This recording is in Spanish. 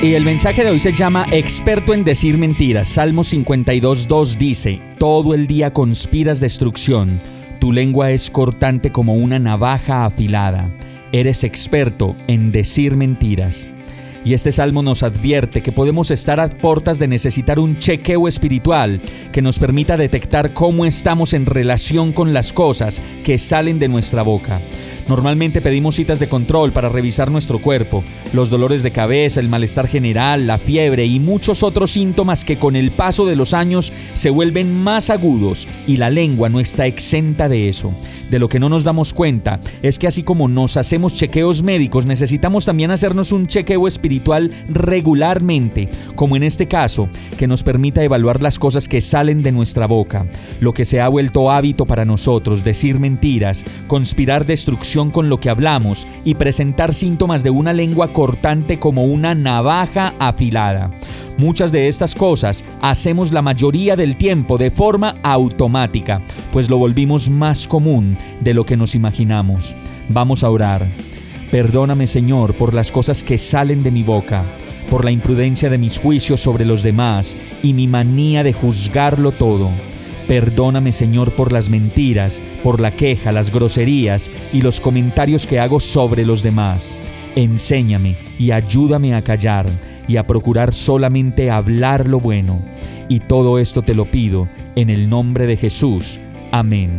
Y el mensaje de hoy se llama Experto en decir mentiras. Salmo 52.2 dice, Todo el día conspiras destrucción tu lengua es cortante como una navaja afilada. Eres experto en decir mentiras. Y este salmo nos advierte que podemos estar a portas de necesitar un chequeo espiritual que nos permita detectar cómo estamos en relación con las cosas que salen de nuestra boca. Normalmente pedimos citas de control para revisar nuestro cuerpo, los dolores de cabeza, el malestar general, la fiebre y muchos otros síntomas que con el paso de los años se vuelven más agudos y la lengua no está exenta de eso de lo que no nos damos cuenta es que así como nos hacemos chequeos médicos, necesitamos también hacernos un chequeo espiritual regularmente, como en este caso, que nos permita evaluar las cosas que salen de nuestra boca, lo que se ha vuelto hábito para nosotros, decir mentiras, conspirar destrucción con lo que hablamos y presentar síntomas de una lengua cortante como una navaja afilada. Muchas de estas cosas hacemos la mayoría del tiempo de forma automática, pues lo volvimos más común de lo que nos imaginamos. Vamos a orar. Perdóname Señor por las cosas que salen de mi boca, por la imprudencia de mis juicios sobre los demás y mi manía de juzgarlo todo. Perdóname Señor por las mentiras, por la queja, las groserías y los comentarios que hago sobre los demás. Enséñame y ayúdame a callar y a procurar solamente hablar lo bueno. Y todo esto te lo pido en el nombre de Jesús. Amén.